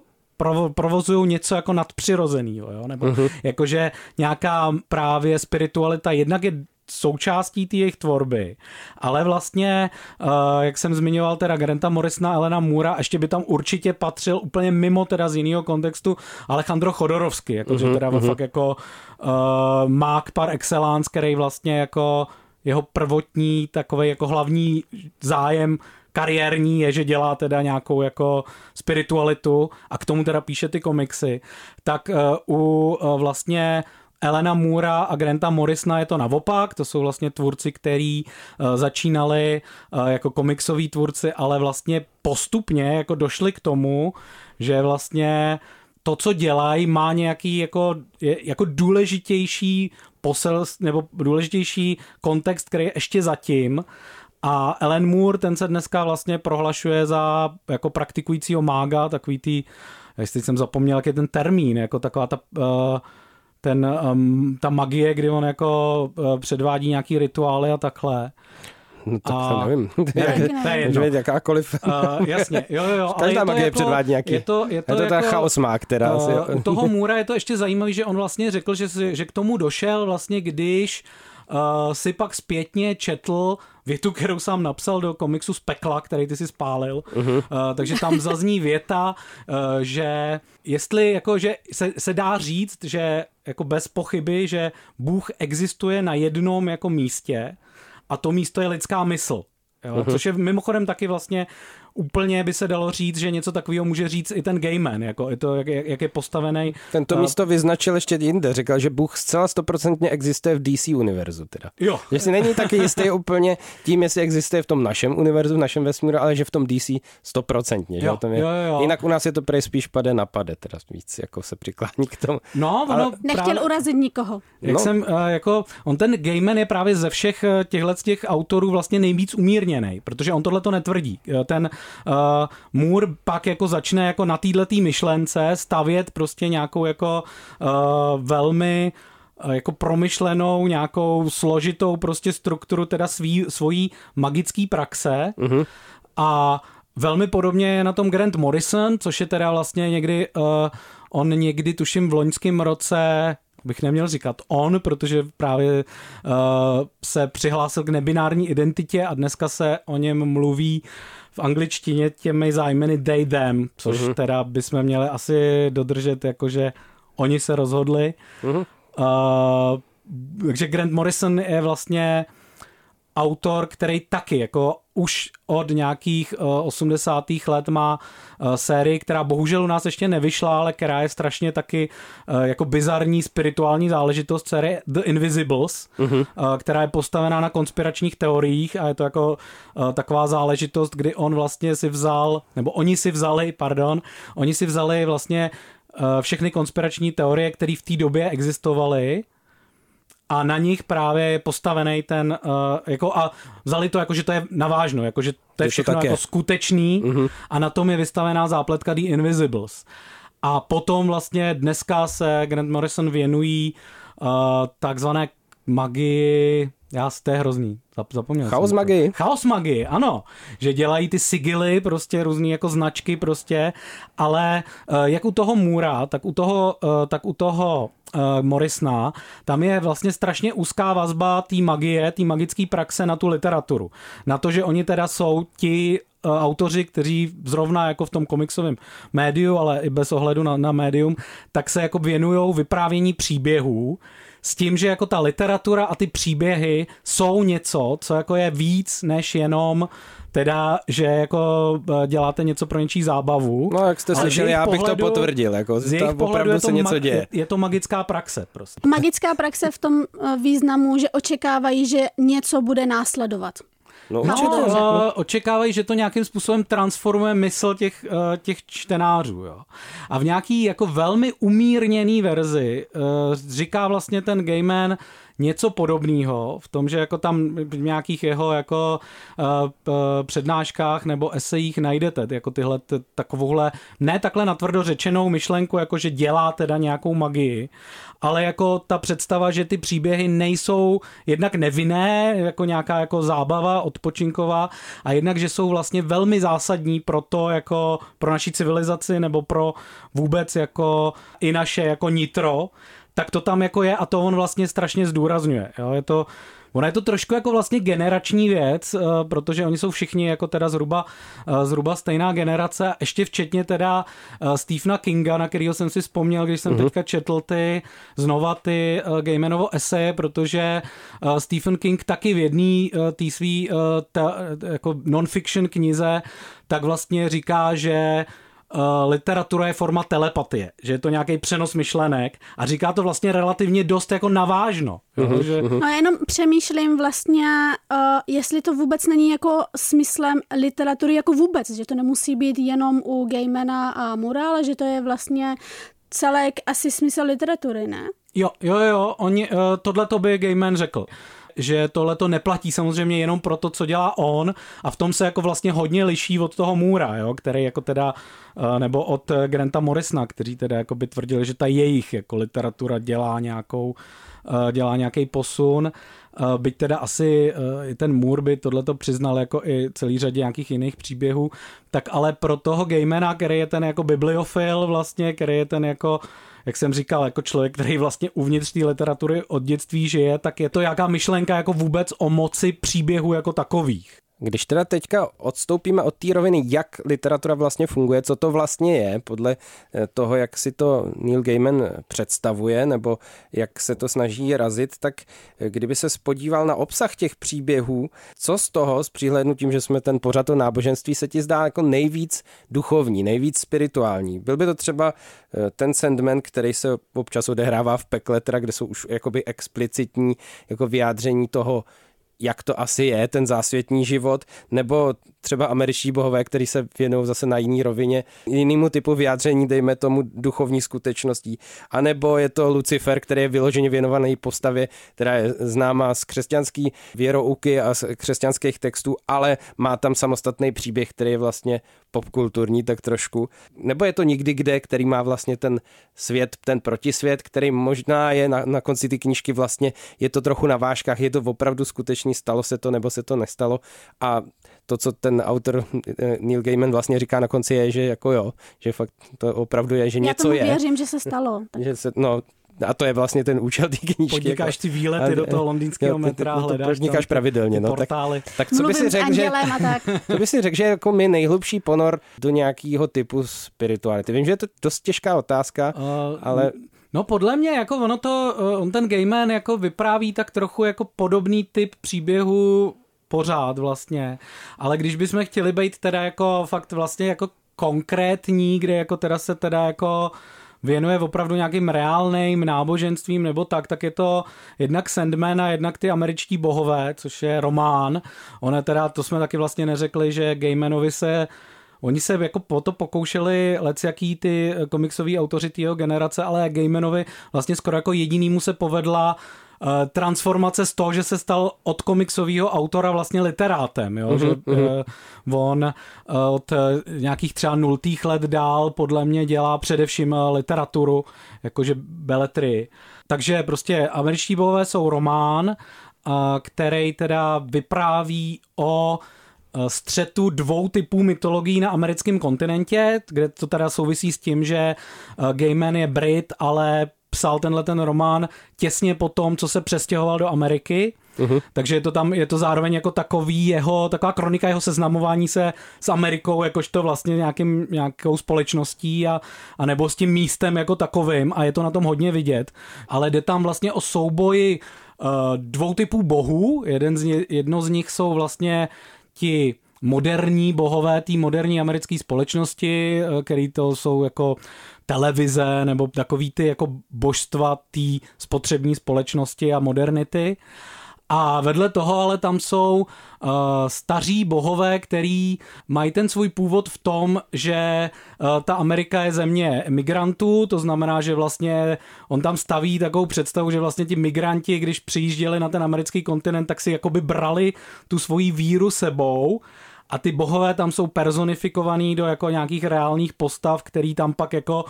provozují něco jako nadpřirozenýho, jo? nebo uh-huh. jakože nějaká právě spiritualita jednak je součástí té jejich tvorby, ale vlastně, uh, jak jsem zmiňoval teda Granta Morrisona, Elena Mura, ještě by tam určitě patřil úplně mimo teda z jiného kontextu Alejandro Chodorovsky, jakože uh-huh, teda uh-huh. fakt jako uh, mák par excellence, který vlastně jako jeho prvotní takový jako hlavní zájem kariérní je, že dělá teda nějakou jako spiritualitu a k tomu teda píše ty komiksy, tak uh, u uh, vlastně Elena Moora a Granta Morrisona je to naopak, to jsou vlastně tvůrci, který uh, začínali jako komiksoví tvůrci, ale vlastně postupně jako došli k tomu, že vlastně to, co dělají, má nějaký jako, jako důležitější posel, nebo důležitější kontext, který je ještě zatím a Ellen Moore, ten se dneska vlastně prohlašuje za jako praktikujícího mága, takový tý, jestli jsem zapomněl, jak je ten termín, jako taková ta, uh, ten, ta magie, kdy on jako uh, předvádí nějaký rituály a takhle. No tak a... to nevím. Ne, to je jedno. Jakákoliv. Uh, jasně, jo, jo. Každá magie jako, předvádí nějaký. Je to, je to, je to jako, chaos mák, teda. Uh, u toho Můra je to ještě zajímavé, že on vlastně řekl, že, že k tomu došel vlastně, když uh, si pak zpětně četl větu, kterou sám napsal do komiksu z pekla, který ty si spálil. Uh-huh. Uh, takže tam zazní věta, uh, že jestli jako, že se, se dá říct, že jako bez pochyby, že Bůh existuje na jednom jako místě a to místo je lidská mysl. Jo, uh-huh. Což je mimochodem taky vlastně úplně by se dalo říct, že něco takového může říct i ten Gayman, jako je to, jak, jak je postavený. Tento uh, místo vyznačil ještě jinde, říkal, že Bůh zcela stoprocentně existuje v DC univerzu teda. Jo. Že si není taky jistý úplně tím, jestli existuje v tom našem univerzu, v našem vesmíru, ale že v tom DC stoprocentně. Jo, že? Jo, jo, jo. Jinak u nás je to prej spíš pade na pade, teda víc jako se přiklání k tomu. No, ono ale... Nechtěl právě... urazit nikoho. Jak no. jsem, uh, jako, on ten Gayman je právě ze všech eh, těchto těch autorů vlastně nejvíc umírněný, protože on tohle to netvrdí. Ten uh, Moore pak jako začne jako na této myšlence stavět prostě nějakou jako uh, velmi uh, jako promyšlenou, nějakou složitou prostě strukturu teda svý, svojí magické praxe. Mm-hmm A velmi podobně je na tom Grant Morrison, což je teda vlastně někdy, uh, on někdy tuším v loňském roce bych neměl říkat on, protože právě uh, se přihlásil k nebinární identitě a dneska se o něm mluví v angličtině těmi zájmeny they, them, což uh-huh. teda bychom měli asi dodržet, jakože oni se rozhodli. Uh-huh. Uh, takže Grant Morrison je vlastně autor, který taky jako už od nějakých uh, eh, 80. let má uh, sérii, která bohužel u nás ještě nevyšla, ale která je strašně taky uh, jako bizarní spirituální záležitost série The Invisibles, uh-huh. uh, která je postavená na konspiračních teoriích a je to jako taková záležitost, kdy on vlastně si vzal, nebo oni si vzali, pardon, oni si vzali vlastně všechny konspirační teorie, které v té době existovaly a na nich právě je postavený ten, uh, jako a vzali to jako, že to je navážno, jako, že to je všechno to jako skutečný uh-huh. a na tom je vystavená zápletka The Invisibles. A potom vlastně dneska se Grant Morrison věnují uh, takzvané magii, já je hrozný, zapomněl Chaos magii. Chaos magii, ano. Že dělají ty sigily, prostě různý jako značky prostě, ale uh, jak u toho Můra, tak u toho, uh, tak u toho uh, Morrisona, tam je vlastně strašně úzká vazba té magie, té magické praxe na tu literaturu. Na to, že oni teda jsou ti autoři, kteří zrovna jako v tom komiksovém médiu, ale i bez ohledu na, na médium, tak se jako věnují vyprávění příběhů, s tím, že jako ta literatura a ty příběhy jsou něco, co jako je víc než jenom teda, že jako e, děláte něco pro něčí zábavu. No, jak jste slyšeli, já bych pohledu, to potvrdil. Jako, z jejich opravdu je to se něco děje. Je, je to magická praxe prostě. Magická praxe v tom e, významu, že očekávají, že něco bude následovat. No, no určitě. No, uh, očekávají, že to nějakým způsobem transformuje mysl těch, uh, těch čtenářů. Jo. A v nějaký jako velmi umírněný verzi uh, říká vlastně ten Gayman něco podobného v tom, že jako tam v nějakých jeho jako uh, přednáškách nebo esejích najdete jako tyhle t- takovouhle, ne takhle natvrdo řečenou myšlenku, jako že dělá teda nějakou magii, ale jako ta představa, že ty příběhy nejsou jednak nevinné, jako nějaká jako zábava odpočinková a jednak, že jsou vlastně velmi zásadní pro to, jako pro naši civilizaci nebo pro vůbec jako i naše jako nitro, tak to tam jako je a to on vlastně strašně zdůrazňuje. Jo? Je to, Ona je to trošku jako vlastně generační věc, eh, protože oni jsou všichni jako teda zhruba, eh, zhruba stejná generace, ještě včetně teda eh, Stephena Kinga, na kterého jsem si vzpomněl, když jsem mm-hmm. teďka četl ty znova ty Gaymanovo eseje, protože Stephen King taky v jedné té svý jako non-fiction knize tak vlastně říká, že literatura je forma telepatie, že je to nějaký přenos myšlenek a říká to vlastně relativně dost jako navážno. Uh-huh, že... uh-huh. No jenom přemýšlím vlastně, uh, jestli to vůbec není jako smyslem literatury jako vůbec, že to nemusí být jenom u Gaymana a Mura, ale že to je vlastně celek asi smysl literatury, ne? Jo, jo, jo, oni, uh, tohle to by Gayman řekl že tohle to neplatí samozřejmě jenom pro to, co dělá on a v tom se jako vlastně hodně liší od toho Můra, jo, který jako teda, eh, nebo od Granta Morrisona, kteří teda jako by tvrdili, že ta jejich jako literatura dělá nějakou, eh, dělá nějaký posun. Eh, byť teda asi i ten Moore by tohleto přiznal jako i celý řadě nějakých jiných příběhů, tak ale pro toho Gaymana, který je ten jako bibliofil vlastně, který je ten jako jak jsem říkal, jako člověk, který vlastně uvnitř té literatury od dětství žije, tak je to jaká myšlenka jako vůbec o moci příběhu jako takových. Když teda teďka odstoupíme od té roviny, jak literatura vlastně funguje, co to vlastně je, podle eh, toho, jak si to Neil Gaiman představuje, nebo jak se to snaží razit, tak eh, kdyby se spodíval na obsah těch příběhů, co z toho, s přihlednutím, že jsme ten pořad o náboženství, se ti zdá jako nejvíc duchovní, nejvíc spirituální. Byl by to třeba eh, ten Sandman, který se občas odehrává v pekle, teda kde jsou už jakoby explicitní jako vyjádření toho, jak to asi je, ten zásvětní život, nebo třeba američtí bohové, který se věnují zase na jiný rovině, jinému typu vyjádření, dejme tomu duchovní skutečností. A nebo je to Lucifer, který je vyloženě věnovaný postavě, která je známá z křesťanský věrouky a z křesťanských textů, ale má tam samostatný příběh, který je vlastně popkulturní tak trošku. Nebo je to nikdy kde, který má vlastně ten svět, ten protisvět, který možná je na, na konci ty knížky vlastně, je to trochu na vážkách, je to opravdu skutečný, stalo se to nebo se to nestalo a to, co ten autor eh, Neil Gaiman vlastně říká na konci je, že jako jo, že fakt to opravdu je, že Já něco tomu je. věřím, že se stalo. Tak Že se, no, a to je vlastně ten účel té knížky. Podnikáš jako, ty výlety a- do toho londýnského metra, ty- ty hledáš podnikáš tam pravidelně, no, tak- portály. Tak co by si řekl, že, tak. to by si řekl, že je jako mi nejhlubší ponor do nějakého typu spirituality. Vím, že je to dost těžká otázka, Uh, ale No podle mě, jako ono to, uh, on ten Gayman jako vypráví tak trochu jako podobný typ příběhu pořád vlastně, ale když bychom chtěli být teda jako fakt vlastně jako konkrétní, kde jako teda se teda jako věnuje opravdu nějakým reálným náboženstvím nebo tak, tak je to jednak Sandman a jednak ty američtí bohové, což je román. Ona teda, to jsme taky vlastně neřekli, že Gaymanovi se Oni se jako po to pokoušeli jaký ty komiksový autoři jeho generace, ale Gaymanovi vlastně skoro jako jedinýmu se povedla eh, transformace z toho, že se stal od komiksového autora vlastně literátem, jo? že eh, on eh, od eh, nějakých třeba nultých let dál podle mě dělá především eh, literaturu, jakože beletry. Takže prostě američtí bohové jsou román, eh, který teda vypráví o eh, střetu dvou typů mytologií na americkém kontinentě, kde to teda souvisí s tím, že eh, Gaiman je Brit, ale psal tenhle ten román těsně po tom, co se přestěhoval do Ameriky. Uh-huh. Takže je to tam, je to zároveň jako takový jeho, taková kronika jeho seznamování se s Amerikou, jakožto vlastně nějakým, nějakou společností a, a nebo s tím místem jako takovým a je to na tom hodně vidět. Ale jde tam vlastně o souboji uh, dvou typů bohů. Jeden z ně, jedno z nich jsou vlastně ti moderní bohové té moderní americké společnosti, eh, který to jsou jako televize nebo takový ty jako božstva té spotřební společnosti a modernity. A vedle toho ale tam jsou uh, staří bohové, který mají ten svůj původ v tom, že uh, ta Amerika je země migrantů, to znamená, že vlastně on tam staví takovou představu, že vlastně ti migranti, když přijížděli na ten americký kontinent, tak si jakoby brali tu svoji víru sebou a ty bohové tam jsou personifikovaný do jako nějakých reálných postav, který tam pak jako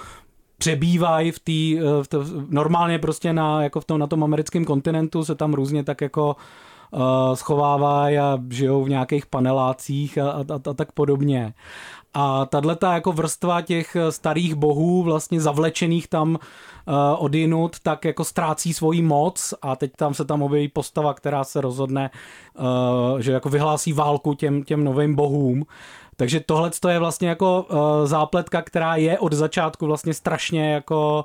přebývají v té, to, normálně prostě na, jako v tom, na tom americkém kontinentu se tam různě tak jako uh, schovávají a žijou v nějakých panelácích a, a, a, a tak podobně. A tahle jako vrstva těch starých bohů, vlastně zavlečených tam uh, odinut, tak jako ztrácí svoji moc a teď tam se tam objeví postava, která se rozhodne, uh, že jako vyhlásí válku těm, těm novým bohům. Takže tohle je vlastně jako uh, zápletka, která je od začátku vlastně strašně jako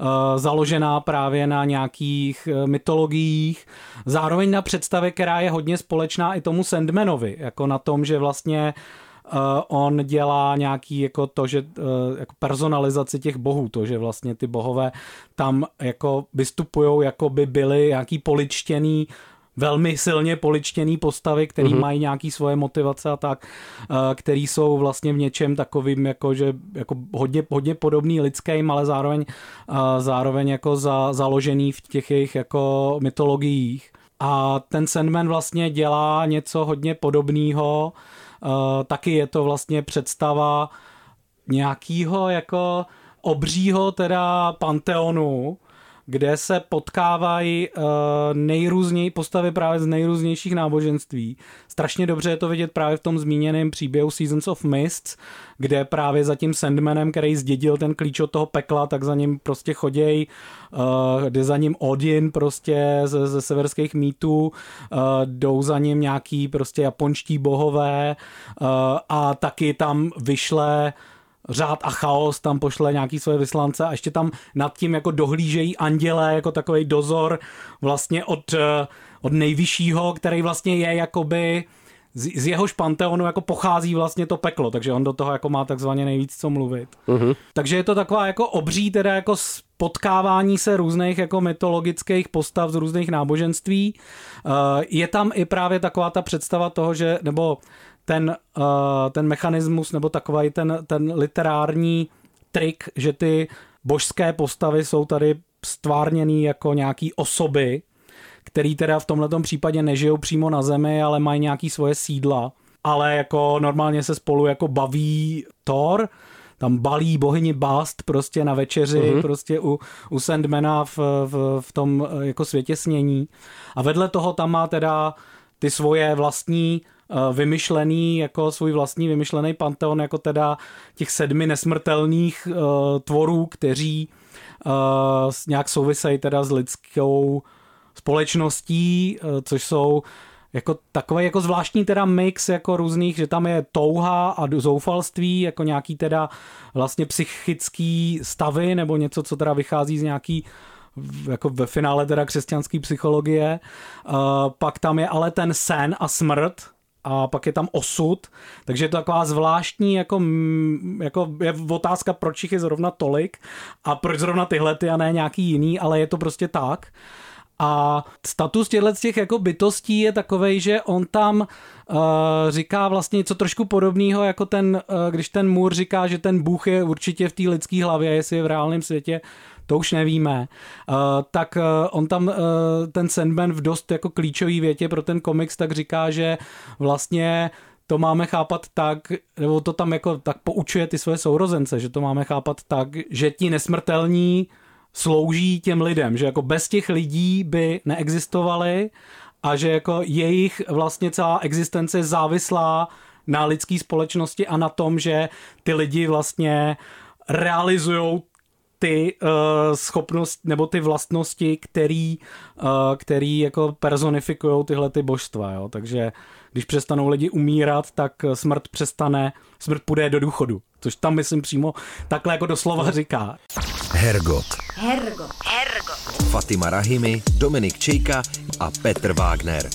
uh, založená právě na nějakých uh, mytologiích. Zároveň na představě, která je hodně společná i tomu Sandmanovi, jako na tom, že vlastně Uh, on dělá nějaký jako to, že uh, jako personalizaci těch bohů, to, že vlastně ty bohové tam jako vystupují, jako by byly nějaký poličtěný velmi silně poličtěný postavy, který mm-hmm. mají nějaký svoje motivace a tak, který jsou vlastně v něčem takovým jako, že jako hodně, hodně podobný lidským, ale zároveň, zároveň jako za, založený v těch jejich jako mytologiích. A ten Sandman vlastně dělá něco hodně podobného. Taky je to vlastně představa nějakého jako obřího teda panteonu, kde se potkávají uh, nejrůznější postavy právě z nejrůznějších náboženství. Strašně dobře je to vidět právě v tom zmíněném příběhu Seasons of Mists, kde právě za tím Sandmanem, který zdědil ten klíč od toho pekla, tak za ním prostě chodějí, uh, jde za ním Odin prostě ze, ze severských mýtů, uh, jdou za ním nějaký prostě japonští bohové uh, a taky tam vyšle řád a chaos, tam pošle nějaký svoje vyslance a ještě tam nad tím jako dohlížejí anděle, jako takový dozor vlastně od, od nejvyššího, který vlastně je jakoby z, z jehož panteonu jako pochází vlastně to peklo, takže on do toho jako má takzvaně nejvíc co mluvit. Uh-huh. Takže je to taková jako obří teda jako potkávání se různých jako mytologických postav z různých náboženství. Je tam i právě taková ta představa toho, že, nebo ten, uh, ten mechanismus nebo takový ten, ten literární trik, že ty božské postavy jsou tady stvárněný jako nějaký osoby, který teda v tomhle případě nežijou přímo na zemi, ale mají nějaký svoje sídla. Ale jako normálně se spolu jako baví Thor, tam balí bohyni Bast prostě na večeři, uh-huh. prostě u, u Sandmana v, v, v tom jako světě snění. A vedle toho tam má teda ty svoje vlastní vymyšlený, jako svůj vlastní vymyšlený panteon, jako teda těch sedmi nesmrtelných uh, tvorů, kteří uh, nějak souvisejí teda s lidskou společností, uh, což jsou jako takový jako zvláštní teda mix jako různých, že tam je touha a zoufalství, jako nějaký teda vlastně psychický stavy nebo něco, co teda vychází z nějaký jako ve finále teda křesťanské psychologie. Uh, pak tam je ale ten sen a smrt, a pak je tam osud, takže je to taková zvláštní, jako, jako je otázka, proč jich je zrovna tolik a proč zrovna tyhle ty a ne nějaký jiný, ale je to prostě tak. A status těchto těch jako bytostí je takový, že on tam uh, říká vlastně něco trošku podobného, jako ten, uh, když ten Můr říká, že ten Bůh je určitě v té lidské hlavě, jestli je v reálném světě, to už nevíme. Uh, tak uh, on tam, uh, ten Sandman v dost jako klíčový větě pro ten komiks, tak říká, že vlastně to máme chápat tak, nebo to tam jako tak poučuje ty svoje sourozence, že to máme chápat tak, že ti nesmrtelní slouží těm lidem, že jako bez těch lidí by neexistovali a že jako jejich vlastně celá existence závislá na lidské společnosti a na tom, že ty lidi vlastně realizují ty uh, schopnosti nebo ty vlastnosti, který, uh, který jako personifikují tyhle ty božstva, jo? takže když přestanou lidi umírat, tak smrt přestane, smrt půjde do důchodu, což tam myslím přímo takhle jako doslova říká. Hergot. Hergot. Hergot. Fatima Rahimi, Dominik Čejka a Petr Wagner.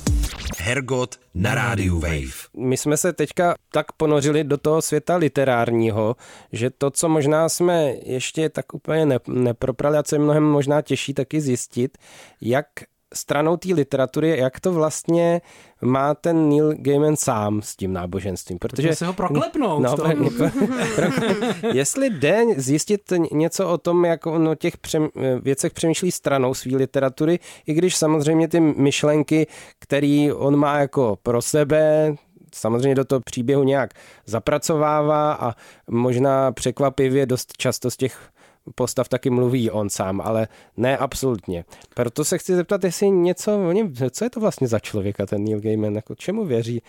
Hergot na rádiu Wave. My jsme se teďka tak ponořili do toho světa literárního, že to, co možná jsme ještě tak úplně ne, neproprali a co je mnohem možná těžší taky zjistit, jak stranou té literatury, jak to vlastně má ten Neil Gaiman sám s tím náboženstvím. Protože se ho proklepnou. No, pro, jestli jde zjistit něco o tom, jak on o těch přem, věcech přemýšlí stranou své literatury, i když samozřejmě ty myšlenky, které on má jako pro sebe, samozřejmě do toho příběhu nějak zapracovává a možná překvapivě dost často z těch postav taky mluví on sám, ale ne absolutně. Proto se chci zeptat, jestli něco o něm, co je to vlastně za člověka ten Neil Gaiman, jako čemu věří,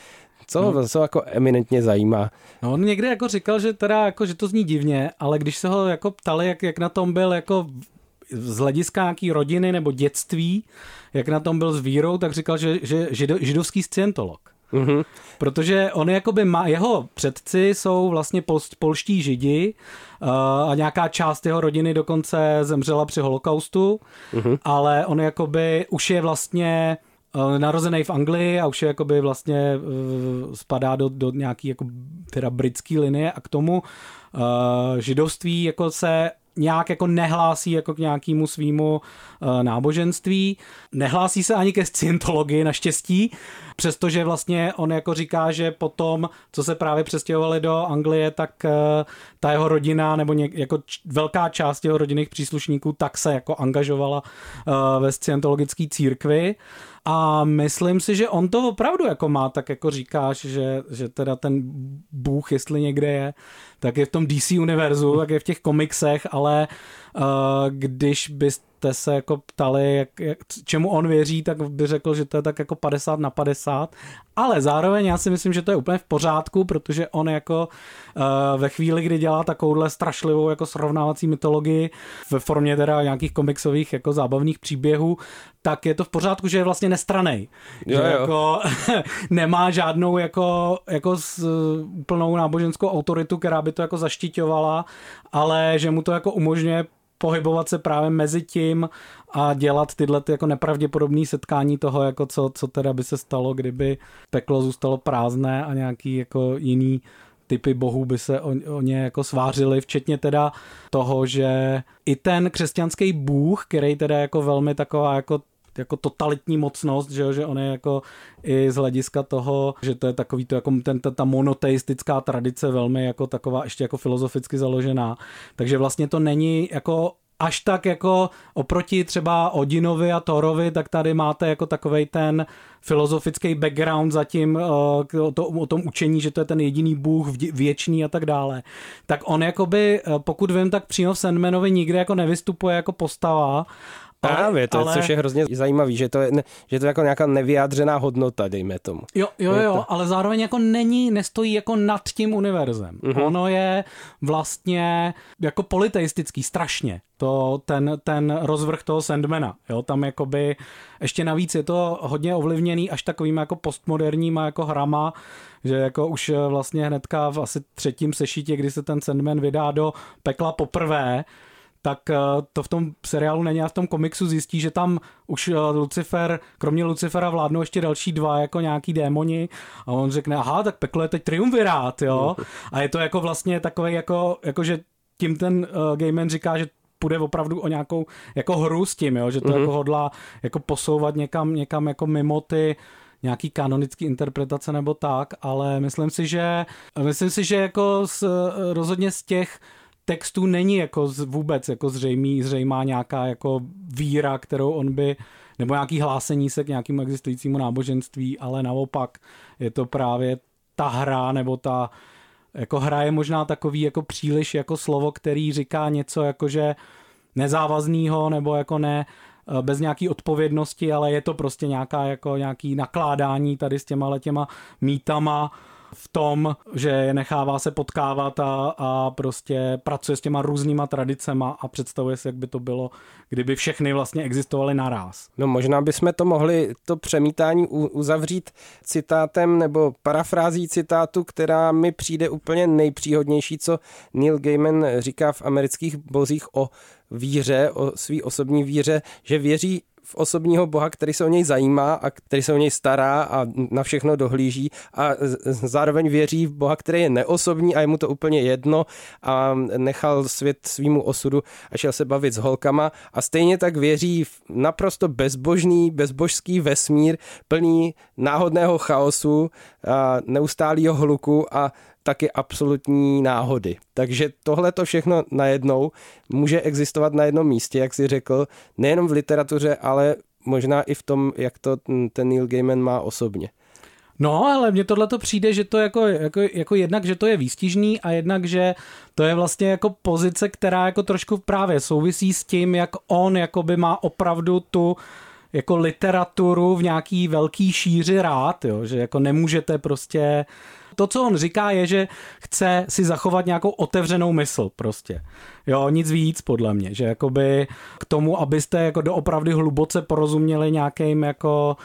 co no. co jako eminentně zajímá. No on někdy jako říkal, že teda jako, že to zní divně, ale když se ho jako ptali, jak, jak na tom byl jako z hlediska nějaký rodiny nebo dětství, jak na tom byl s vírou, tak říkal, že, že žido, židovský scientolog. Mm-hmm. Protože on jakoby má, jeho předci jsou vlastně pol, polští židi uh, a nějaká část jeho rodiny dokonce zemřela při holokaustu, mm-hmm. ale on jakoby už je vlastně uh, narozený v Anglii a už je jakoby vlastně uh, spadá do, do nějaký jako teda britský linie a k tomu uh, židovství jako se nějak jako nehlásí jako k nějakému svýmu uh, náboženství. Nehlásí se ani ke scientologii naštěstí, přestože vlastně on jako říká, že potom, co se právě přestěhovali do Anglie, tak uh, ta jeho rodina nebo něk, jako č- velká část jeho rodinných příslušníků tak se jako angažovala uh, ve scientologické církvi. A myslím si, že on to opravdu jako má, tak jako říkáš, že, že teda ten Bůh, jestli někde je, tak je v tom DC univerzu, tak je v těch komiksech, ale uh, když byste se jako ptali, jak, jak, čemu on věří, tak by řekl, že to je tak jako 50 na 50. Ale zároveň já si myslím, že to je úplně v pořádku, protože on jako uh, ve chvíli, kdy dělá takovouhle strašlivou jako srovnávací mytologii ve formě teda nějakých komiksových jako zábavných příběhů, tak je to v pořádku, že je vlastně nestranej. Jo, že jo. Jako, nemá žádnou jako, jako s, úplnou náboženskou autoritu, která by to jako zaštiťovala, ale že mu to jako umožňuje pohybovat se právě mezi tím a dělat tyhle ty jako nepravděpodobné setkání toho, jako co, co teda by se stalo, kdyby peklo zůstalo prázdné a nějaký jako jiný typy bohů by se o, o ně jako svářili, včetně teda toho, že i ten křesťanský bůh, který teda jako velmi taková jako jako totalitní mocnost, že, že on je jako i z hlediska toho, že to je takový to jako ten, ta, ta monoteistická tradice velmi jako taková ještě jako filozoficky založená. Takže vlastně to není jako až tak jako oproti třeba Odinovi a Thorovi, tak tady máte jako takovej ten filozofický background zatím o, to, o tom učení, že to je ten jediný bůh věčný a tak dále. Tak on jakoby, pokud vím, tak přímo v Sandmanovi nikdy jako nevystupuje jako postava Právě, to, ale... což je hrozně zajímavý, že to je, že to je jako nějaká nevyjádřená hodnota, dejme tomu. Jo, jo, jo, to... ale zároveň jako není, nestojí jako nad tím univerzem. Mm-hmm. Ono je vlastně jako politeistický, strašně, to, ten, ten rozvrh toho Sandmana, jo, tam jakoby, ještě navíc je to hodně ovlivněný až takovým jako postmoderníma jako hrama, že jako už vlastně hnedka v asi třetím sešitě, kdy se ten Sandman vydá do pekla poprvé, tak eh, to v tom seriálu není a v tom komiksu zjistí, že tam už eh, Lucifer, kromě Lucifera vládnou ještě další dva jako nějaký démoni a on řekne, aha, tak peklo je teď triumvirát, jo. A je to jako vlastně takový jako, jako že tím ten uh, Gaiman říká, že půjde opravdu o nějakou jako hru s tím, jo? že to mm-hmm. jako hodlá jako posouvat někam, někam jako mimo ty nějaký kanonický interpretace nebo tak, ale myslím si, že myslím si, že jako z, rozhodně z těch textů není jako z, vůbec jako zřejmý, zřejmá nějaká jako víra, kterou on by nebo nějaký hlásení se k nějakému existujícímu náboženství, ale naopak je to právě ta hra nebo ta jako hra je možná takový jako příliš jako slovo, který říká něco jako, že nezávaznýho nebo jako ne eh, bez nějaký odpovědnosti, ale je to prostě nějaká jako nějaký nakládání tady s těma těma mítama v tom, že nechává se potkávat a, a prostě pracuje s těma různýma tradicema a představuje si, jak by to bylo, kdyby všechny vlastně existovaly naraz. No možná bychom to mohli to přemítání uzavřít citátem nebo parafrází citátu, která mi přijde úplně nejpříhodnější, co Neil Gaiman říká v amerických bozích o víře, o svý osobní víře, že věří v osobního boha, který se o něj zajímá a který se o něj stará a na všechno dohlíží a zároveň věří v boha, který je neosobní a je mu to úplně jedno a nechal svět svýmu osudu a šel se bavit s holkama a stejně tak věří v naprosto bezbožný, bezbožský vesmír plný náhodného chaosu, neustálého hluku a taky absolutní náhody. Takže tohle to všechno najednou může existovat na jednom místě, jak si řekl, nejenom v literatuře, ale možná i v tom, jak to ten Neil Gaiman má osobně. No, ale mně tohle to přijde, že to jako, jako, jako jednak, že to je výstižný a jednak, že to je vlastně jako pozice, která jako trošku právě souvisí s tím, jak on jakoby má opravdu tu jako literaturu v nějaký velký šíři rád, jo? že jako nemůžete prostě to, co on říká, je, že chce si zachovat nějakou otevřenou mysl prostě. Jo, nic víc podle mě, že jakoby k tomu, abyste jako doopravdy hluboce porozuměli nějakým jako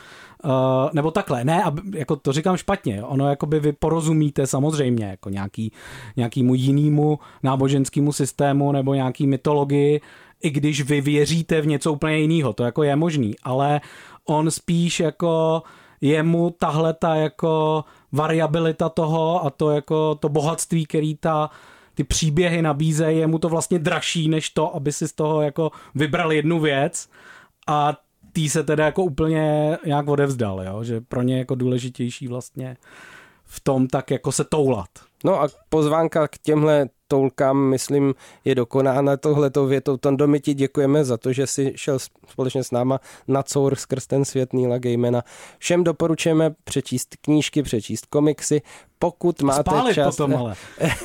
Uh, nebo takhle, ne, aby, jako to říkám špatně, ono jakoby vy porozumíte samozřejmě jako nějaký, nějakýmu jinému náboženskému systému nebo nějaký mytologii, i když vy věříte v něco úplně jiného, to jako je možný, ale on spíš jako jemu tahle ta jako variabilita toho a to jako to bohatství, který ta ty příběhy nabízejí, je mu to vlastně dražší než to, aby si z toho jako vybral jednu věc a tý se teda jako úplně nějak odevzdal, jo? že pro ně jako důležitější vlastně v tom tak jako se toulat. No a pozvánka k těmhle toulkám, myslím, je dokonána tohletou větou. Tondo, my ti děkujeme za to, že jsi šel společně s náma na cour skrz ten svět Nila Gaimana. Všem doporučujeme přečíst knížky, přečíst komiksy, pokud máte Spálit čas potom, ale.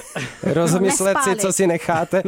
rozmyslet si, co si necháte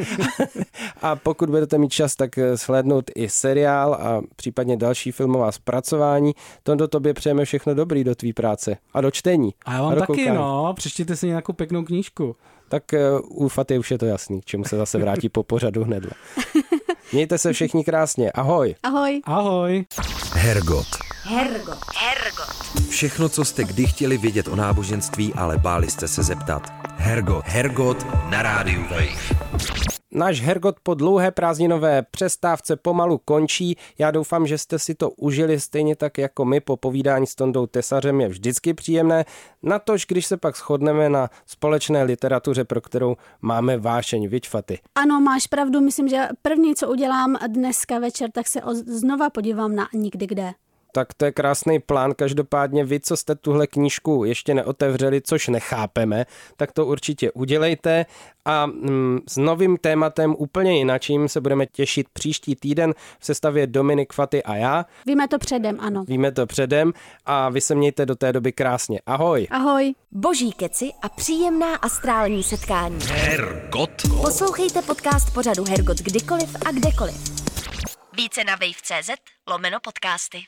a pokud budete mít čas, tak slednout i seriál a případně další filmová zpracování. Tondo, tobě přejeme všechno dobrý do tvý práce a do čtení. A já vám a taky, koukání. no, přečtěte si nějakou pěknou knížku tak uh, u Faty už je to jasný, k čemu se zase vrátí po pořadu hnedle. Mějte se všichni krásně. Ahoj. Ahoj. Ahoj. Hergot. Hergot. Hergot. Všechno, co jste kdy chtěli vědět o náboženství, ale báli jste se zeptat. Hergot. Hergot na rádiu Wave. Náš Hergot po dlouhé prázdninové přestávce pomalu končí. Já doufám, že jste si to užili stejně tak jako my. Po povídání s Tondou Tesařem je vždycky příjemné. Natož, když se pak shodneme na společné literatuře, pro kterou máme vášeň, viď Faty? Ano, máš pravdu. Myslím, že první, co udělám dneska večer, tak se znova podívám na Nikdy kde tak to je krásný plán. Každopádně vy, co jste tuhle knížku ještě neotevřeli, což nechápeme, tak to určitě udělejte. A mm, s novým tématem úplně jinačím se budeme těšit příští týden v sestavě Dominik Faty a já. Víme to předem, ano. Víme to předem a vy se mějte do té doby krásně. Ahoj. Ahoj. Boží keci a příjemná astrální setkání. Hergot. Poslouchejte podcast pořadu Hergot kdykoliv a kdekoliv. Více na wave.cz lomeno podcasty.